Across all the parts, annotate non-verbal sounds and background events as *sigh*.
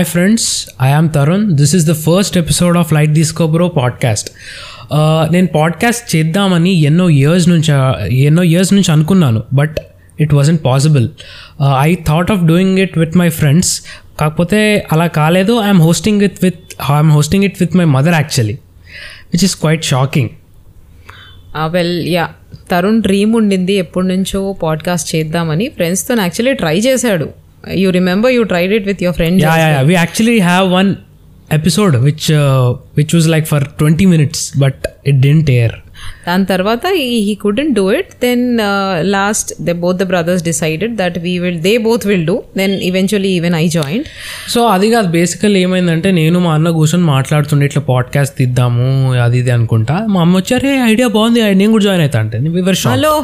Hi friends I am Tarun this is the first episode of light దీస్కోబ్రో podcast నేను podcast చేద్దామని ఎన్నో years నుంచి ఎన్నో ఇయర్స్ నుంచి అనుకున్నాను but it wasn't possible I thought of doing it with my friends కాకపోతే అలా కాలేదు. I'm hosting it with I'm hosting it with my mother actually which is quite shocking well yeah Tarun dream ఉండింది. ఎప్పటి నుంచో podcast చేద్దామని ఫ్రెండ్స్తో actually try చేశాడు. You remember you tried it with your friend Yeah, yeah, yeah. We actually have one episode which uh, which was like for 20 minutes, but it didn't air. దాని తర్వాత he couldn't do it then last the both the brothers decided that we will they both will do then eventually even I join so అది కాదు. బేసికల్ ఏమైందంటే నేను మా అన్న కూర్చొని మాట్లాడుతుండే ఇట్లా పాడ్కాస్ట్ తీద్దాము అది ఇది అనుకుంటా. మా అమ్మ వచ్చారే ఐడియా బాగుంది నేను కూడా జాయిన్ అవుతా అంటే hello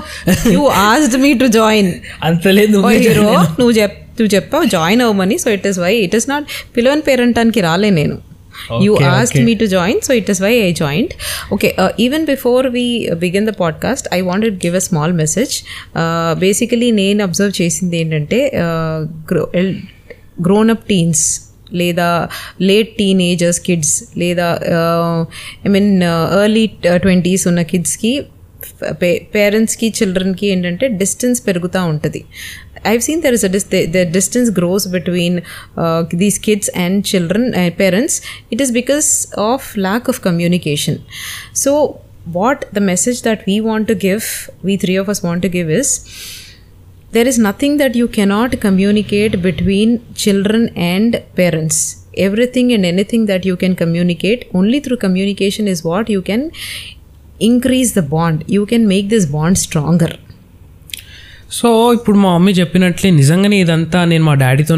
you asked me to join అంత లేదు హీరో నువ్వు చెప్ నువ్వు చెప్పావు జాయిన్ అవ్వమని so it is why it is not పిలవని పేరెంటానికి రాలే నేను. You asked me to join so it is why I joined okay even before we begin the podcast I wanted give a small message basically నేను observe చేసింది ఏంటంటే grown up teens లేదా late teenagers kids లేదా I mean early twenties ఉన్న కిడ్స్కి పేరెంట్స్కి చిల్డ్రన్కి ఏంటంటే డిస్టెన్స్ పెరుగుతూ ఉంటుంది I've seen there is a dis the distance grows between these kids and children parents it is because of lack of communication so what the message that we want to give we three of us want to give is there is nothing that you cannot communicate between children and parents everything and anything that you can communicate only through communication is what you can increase the bond you can make this bond stronger so ఇప్పుడు మా mummy చెప్పినట్లే నిజంగానే ఇదంతా నేను మా డాడీతో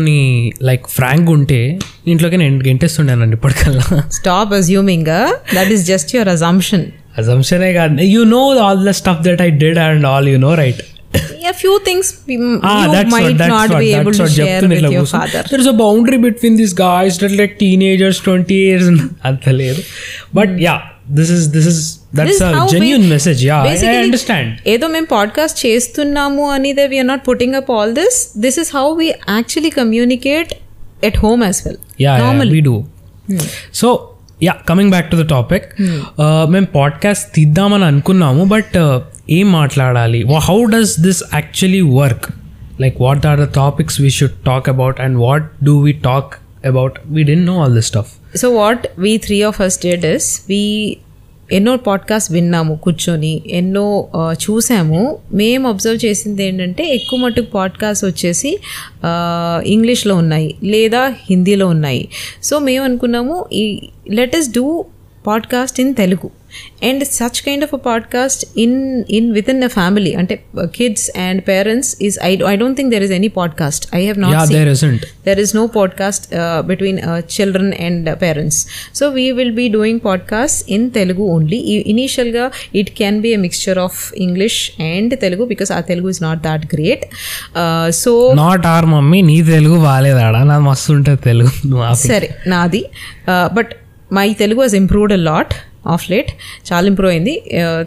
like Frank ఉంటే ఇంట్లోకి నేను గెంటేస్తుండేనండి ఇప్పటికల్లా. Stop assuming that is just your assumption అజంప్షనే కాదు. You know all the stuff that I did and all you know right boundary between this guys like teenagers twenty years అంత లేదు. But yeah this is this is that's This is how genuine we- message yeah I Basically, understand ఏదో మేము podcast చేస్తున్నాము అనేది we're not putting up all this this is how we actually communicate at home as well yeah we do so yeah coming back to the topic మేము podcast తీద్దామని అనుకున్నాము but ఏం మాట్లాడాలి how does this actually work like what are the topics we should talk about and what do we talk about we don't know all this stuff so what we three of first did is we ఎన్నో podcast విన్నాము కూర్చొని ఎన్నో చూసాము. మేము observe చేసింది ఏంటంటే ఎక్కువ మట్టుకు పాడ్కాస్ట్ వచ్చేసి ఇంగ్లీష్లో ఉన్నాయి లేదా హిందీలో ఉన్నాయి. సో మేము అనుకున్నాము ఈ let us do podcast in Telugu And such kind of a podcast in in with in a family అంటే kids and parents is I I don't think there is any podcast I have yeah not there isn't there is no podcast uh, between uh, children and uh, parents so we will be doing podcasts in telugu only I- initial ga it can be a mixture of english and telugu because our telugu is not that great uh, so not our mummy నీ తెలుగు బాగాలేదాడా నా మస్తు ఉంటుంది తెలుగు నువ్వు ఆపు. సరే నాది but my Telugu has improved a lot of late చాలా ఇంప్రూవ్ అయింది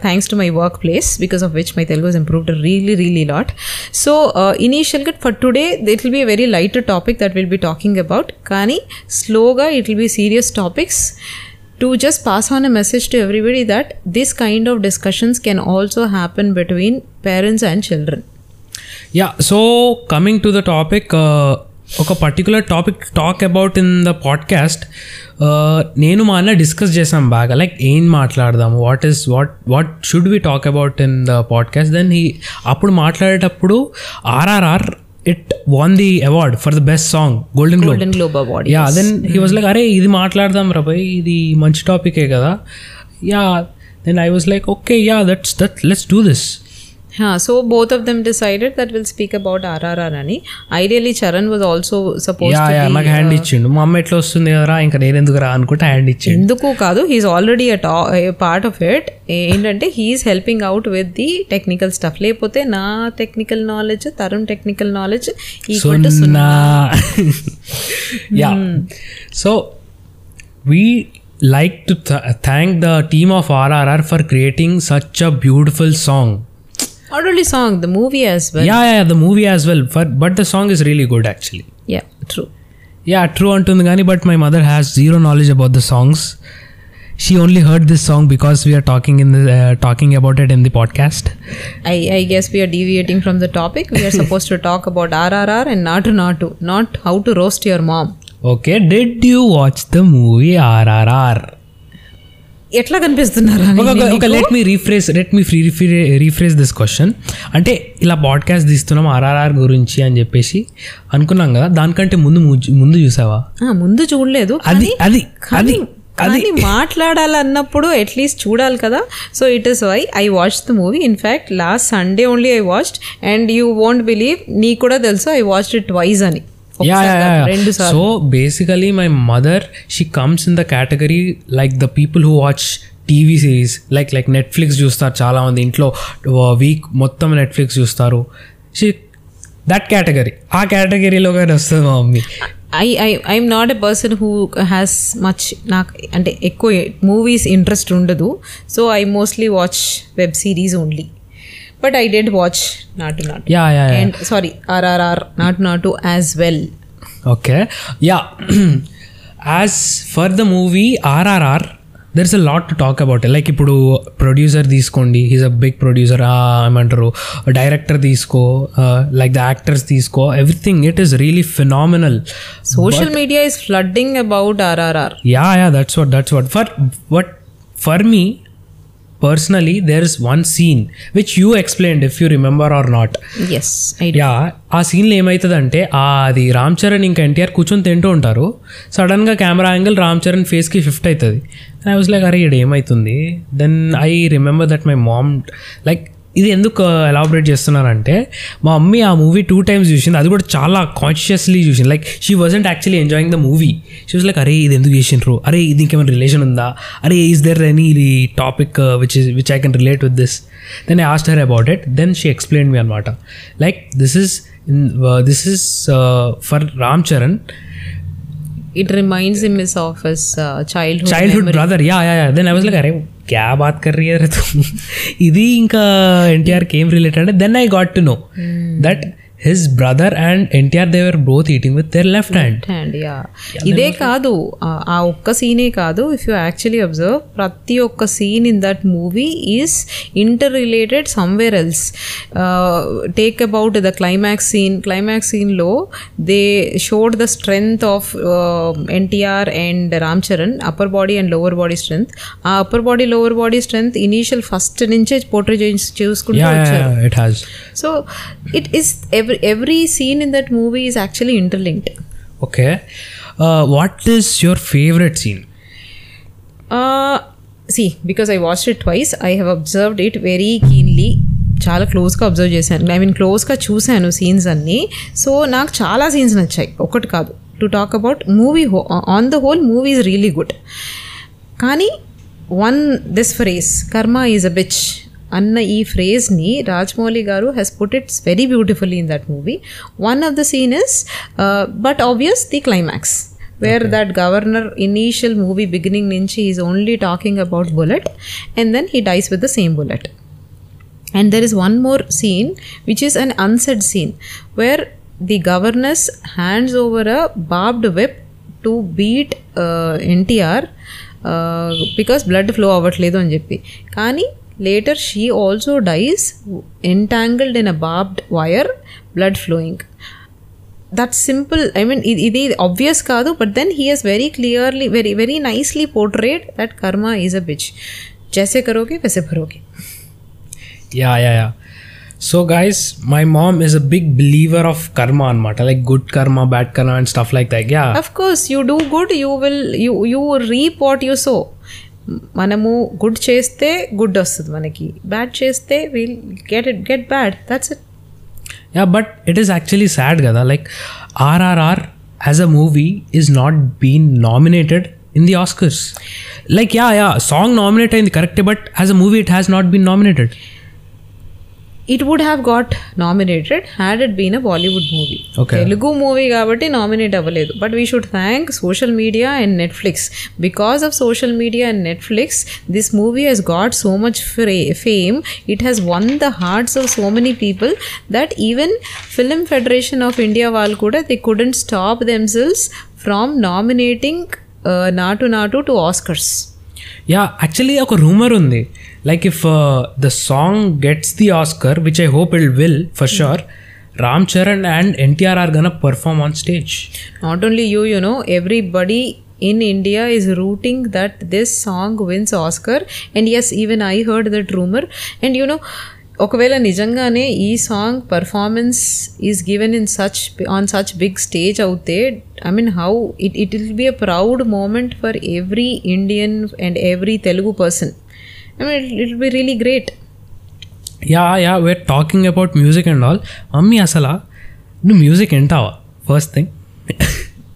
thanks to my work place because of which my Telugu has improved really really lot so ఇనీషియల్గా for today it will be very light topic that will be talking about కానీ స్లోగా it will be serious topics to just pass on a message to everybody that this kind of discussions can also happen between parents and children yeah so coming to the topic ఒక particular topic talk about in the podcast నేను మా అన్న discuss చేసాం బాగా. Like ఏం మాట్లాడదాము? What is what what should we talk about in the podcast then he అప్పుడు మాట్లాడేటప్పుడు RRR it won the award for the best song golden golden globe award yeah then he was like అరే ఇది మాట్లాడదాం రా భయ్ ఇది మంచి టాపికే కదా. Yeah then I was like okay yeah that's that let's do this so both of them decided that will speak about RRR అని. Ideally Charan was also suppose నాకు హ్యాండ్ ఇచ్చిండు. మా అమ్మ ఎట్లా వస్తుంది కదరా? ఇంకా నేను ఎందుకు రా? అనుకుంటే హ్యాండ్ ఇచ్చిండు. ఎందుకు కాదు he's already a part of it ఏంటంటే he's helping out with the technical stuff లేకపోతే నా technical knowledge Tarun technical knowledge equal to సున్నా. Yeah so we like to thank the team of RRR for creating such a beautiful song Not only song, the movie as well. Yeah, yeah, the movie as well. But, but the song is really good actually. Yeah, true. Yeah true అంటుంది కానీ but my mother has zero knowledge about the songs she only heard this song because we're talking in the talking about it in the podcast I, I guess we are deviating from the topic. We are supposed to talk about RRR and Natu Natu, not how to roast your mom. Okay did you watch the movie RRR ఎట్లా కనిపిస్తున్నారా let me rephrase let me free rephrase this question అంటే ఇలా podcast తీస్తున్నాం ఆర్ఆర్ఆర్ గురించి అని చెప్పేసి అనుకున్నాం కదా దానికంటే ముందు ముందు చూసావా? ముందు చూడలేదు అది అది అది కానీ మాట్లాడాలన్నప్పుడు అట్లీస్ట్ చూడాలి కదా. So it is why I watch the movie in fact last Sunday only I watched and you won't believe నీ కూడా తెలుసు ఐ వాచ్ ఇట్ ట్వైజ్ అని. యా సార్లు so basically my mother she comes in the category like the people who watch TV series like like Netflix చూస్తారు చాలా మంది ఇంట్లో week మొత్తం నెట్ఫ్లిక్స్ చూస్తారు. షీ దట్ కేటగిరీ ఆ కేటగిరీలో కానీ వస్తుంది మా mummy. I I I'm not a person who has much నాకు అంటే ఎక్కువ మూవీస్ ఇంట్రెస్ట్ ఉండదు. So I mostly watch web series only but I didn't watch Naatu Naatu yeah yeah and sorry RRR Naatu Naatu as well okay yeah as for the movie RRR there is a lot to talk about like ఇప్పుడు producer తీసుకోండి he's a big producer ఏమంటారు director తీసుకో like the actors తీసుకో everything it is really phenomenal social media is flooding about RRR yeah yeah that's what that's what for what for me personally there is one scene which you explained if you remember or not yes I yeah ఆ సీన్లో ఏమవుతుందంటే అది రామ్ చరణ్ ఇంకా ఎన్టీఆర్ కూర్చొని తింటూ ఉంటారు. సడన్గా camera angle Ram Charan ఫేస్కి షిఫ్ట్ అవుతుంది ఐ వాజ్ లైక్ అరే ఇది ఏమవుతుంది then I remember that my mom like ఇది ఎందుకు ఎలాబరేట్ చేస్తున్నానంటే మా మమ్మీ ఆ మూవీ టూ టైమ్స్ చూసింది. అది కూడా చాలా కాన్షియస్లీ చూసింది. Like she wasn't actually enjoying the movie she was like అరే ఇది ఎందుకు చేసిండ్రు? అరే ఇది ఇంకేమైనా రిలేషన్ ఉందా? అరే is there any topic which is which I can relate with this then I asked her about it then she explain me అనమాట. Like this is this is for Ram Charan it reminds him is of his childhood childhood brother yeah yeah then I was like అరే క్యా బాత్ కర్రీ ఇది ఇంకా ఎన్టీఆర్కి ఏం related then I got to know that his brother and NTR they were both eating with their left hand hand yeah ఇదే కాదు ఆ- ఒక్క సీనే కాదు ఇఫ్ యూ యాక్చువల్లీ అబ్జర్వ్ ప్రతి ఒక్క scene in that movie is interrelated somewhere else take about the climax scene climax సీన్లో they showed the strength of NTR and Ram Charan upper body and lower body strength ఆ upper body lower body strength initial first నుంచే portray చూసుకుంటూ వచ్చారు. So it is every every scene in that movie is actually interlinked okay what is your favourite scene see because I watch it twice I have observed it very keenly చాలా క్లోజ్గా observe చేశాను. I mean క్లోజ్గా చూశాను scenes అన్నీ. So నాకు చాలా scenes నచ్చాయి. ఒకటి కాదు. To talk about movie on the whole movie is really good కానీ one this phrase karma is a bitch అన్న ఈ ఫ్రేజ్ని Rajamouli garu he's put it's very beautifully in that movie one of the scene is but obvious the climax where that governor initial movie beginning నుంచి is only talking about bullet and then he dies with the same bullet and there is one more scene which is an unsaid scene where the governess hands over a barbed whip to beat uh, NTR because blood flow అవ్వట్లేదు అని చెప్పి కానీ Later, she also dies entangled in a barbed wire, blood flowing. That's simple. I mean, it is obvious kadu, but then he has very clearly, very, very nicely portrayed that karma is a bitch. Jaise karoge, vaise भरोगे yeah yeah yeah so guys my mom is a big believer of karma and mata, like good karma bad karma and stuff like that yeah of course you do good you will you you reap what you sow మనము good చేస్తే good వస్తుంది మనకి. Bad చేస్తే will get it get bad that's it yeah but it is actually sad కదా. Like RRR as a movie is not been nominated in the Oscars like yeah yeah song nominate అయింది కరెక్టే but as a movie it has not been nominated it would have got nominated had it been a Bollywood movie. Telugu movie కాబట్టి nominate అవ్వలేదు. But we should thank social media and Netflix because of social media and Netflix this movie has got so much fame it has won the hearts of so many people that even Film Federation of India వాళ్ళు కూడా they couldn't stop themselves from nominating Naatu Naatu to Oscars yeah actually ఒక rumour ఉంది. like if the song gets the Oscar which I hope I'll will for sure Ram Charan and NTR are gonna perform on stage not only you you know everybody in india is rooting that this song wins oscar and yes even i heard that rumor and you know ఒకవేళ నిజంగానే ఈ song performance is given in such on such big stage అవుతే I mean how it it will be a proud moment for every Indian and every Telugu person I mean, it, will be really great. Yeah, yeah, we're talking about music and all. Mummy asala, no music entawa. First thing.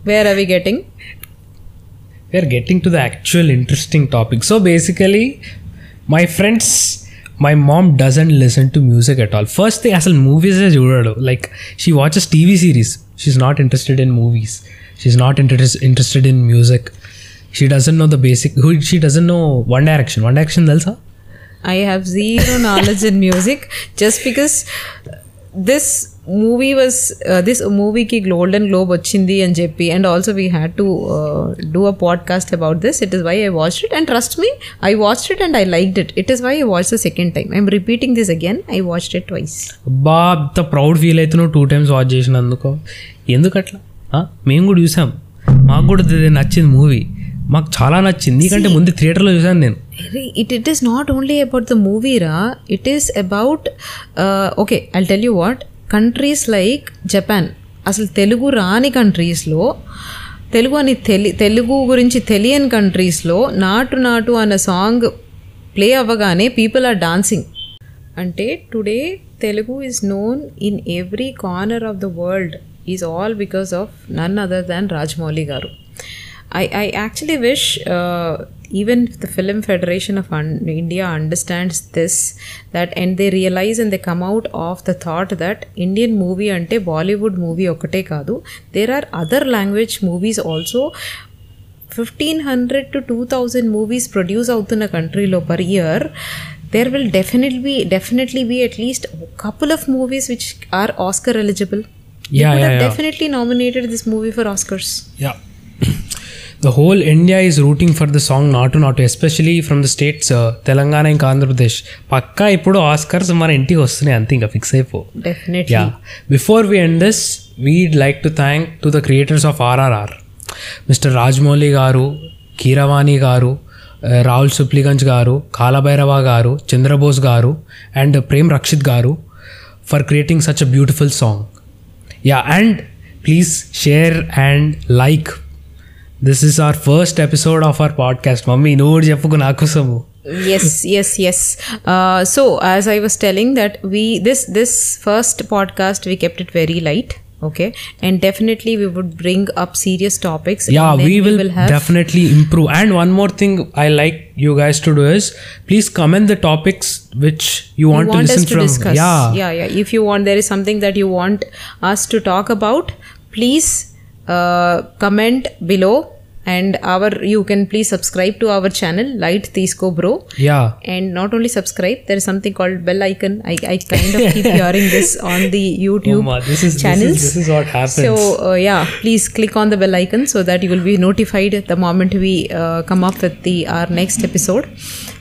Where are we getting? We're getting to the actual interesting topic. So basically, my friends, my mom doesn't listen to music at all. First thing, asal movies is like she watches TV series. She's not interested in movies. She's not inter- interested in music. She doesn't know the basic she doesn't know One Direction One Direction తెలుసా I have zero knowledge in music just because this movie was uh, this movie ki golden globe వచ్చింది అని చెప్పి and also we had to uh, do a podcast about this it is why i watched it and trust me i watched it and i liked it it is why i watched the second time i'm repeating this again i watched it twice అబ్బా అంత proud feel అవుతున్నావు two times watch చేసినందుకు ఎందుకు అట్లా ఆ? మేము కూడా చూసాం మాకు కూడా నచ్చింది మూవీ మాకు చాలా నచ్చింది. నీకంటే ముందు థియేటర్లో చూసాను నేను. it is not only about the movie ra. It is about uh, okay i'll tell you what. Countries like japan అసలు తెలుగు రాని కంట్రీస్లో తెలుగు అని తెలి తెలుగు గురించి తెలియని కంట్రీస్లో నాటు నాటు అన్న సాంగ్ ప్లే అవ్వగానే పీపుల్ ఆర్ డాన్సింగ్ అంటే today Telugu is known in every corner of the world is all because of none other than Rajamouli garu. I, I actually wish uh, even the Film Federation of Un- India understands this that and they realize and they come out of the thought that Indian movie ante Bollywood movie ఒకటే కాదు there are other language movies also fifteen hundred to two thousand movies produce అవుతున్న కంట్రీలో per year there will definitely be definitely be at least couple of movies which are Oscar eligible Yeah, yeah, yeah. Definitely nominated this movie for Oscars Yeah. the whole India is rooting for the song Natu Natu, especially from the states uh, Telangana ఇంకా ఆంధ్రప్రదేశ్ పక్కా ఇప్పుడు Oscars మన ఇంటికి వస్తున్నాయి అంతే ఇంకా fix అయిపో. Definitely yeah before we end this video like to thank to the creators of RRR mister Rajamouli garu Keeravani garu uh, Rahul సుప్లిగంజ్ గారు కాలభైరవ గారు చంద్రబోస్ గారు అండ్ ప్రేమ్ రక్షిత్ గారు for creating such a beautiful song yeah and please share and like this is our first episode of our podcast mummy నువ్వు కూడా చెప్పుకు నా కోసము yes yes yes uh, so as i was telling that we this this first podcast we kept it very light okay and definitely we would bring up serious topics yeah and then we will, have definitely improve and one more thing i like you guys to do is please comment the topics which you want, want to listen us to from discuss yeah yeah yeah if you want there is something that you want us to talk about please uh, comment below and our you can please subscribe to our channel light Teesco bro yeah and not only subscribe there is something called bell icon i, I kind of keep hearing *laughs* this on the youtube Uma, this is channels this is, this is what happens so uh, yeah please click on the bell icon so that you will be notified the moment we uh, come up with the our next episode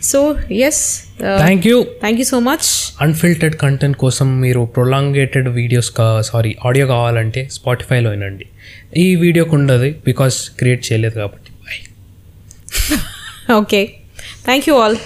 so yes uh, thank you thank you so much unfiltered content కోసం మీరు ప్రొలాంగేటెడ్ videos కా sorry audio కావాలంటే స్పాటిఫైలో వినండి ఈ వీడియోకి ఉండదు because create చేయలేదు కాబట్టి. Bye okay thank you all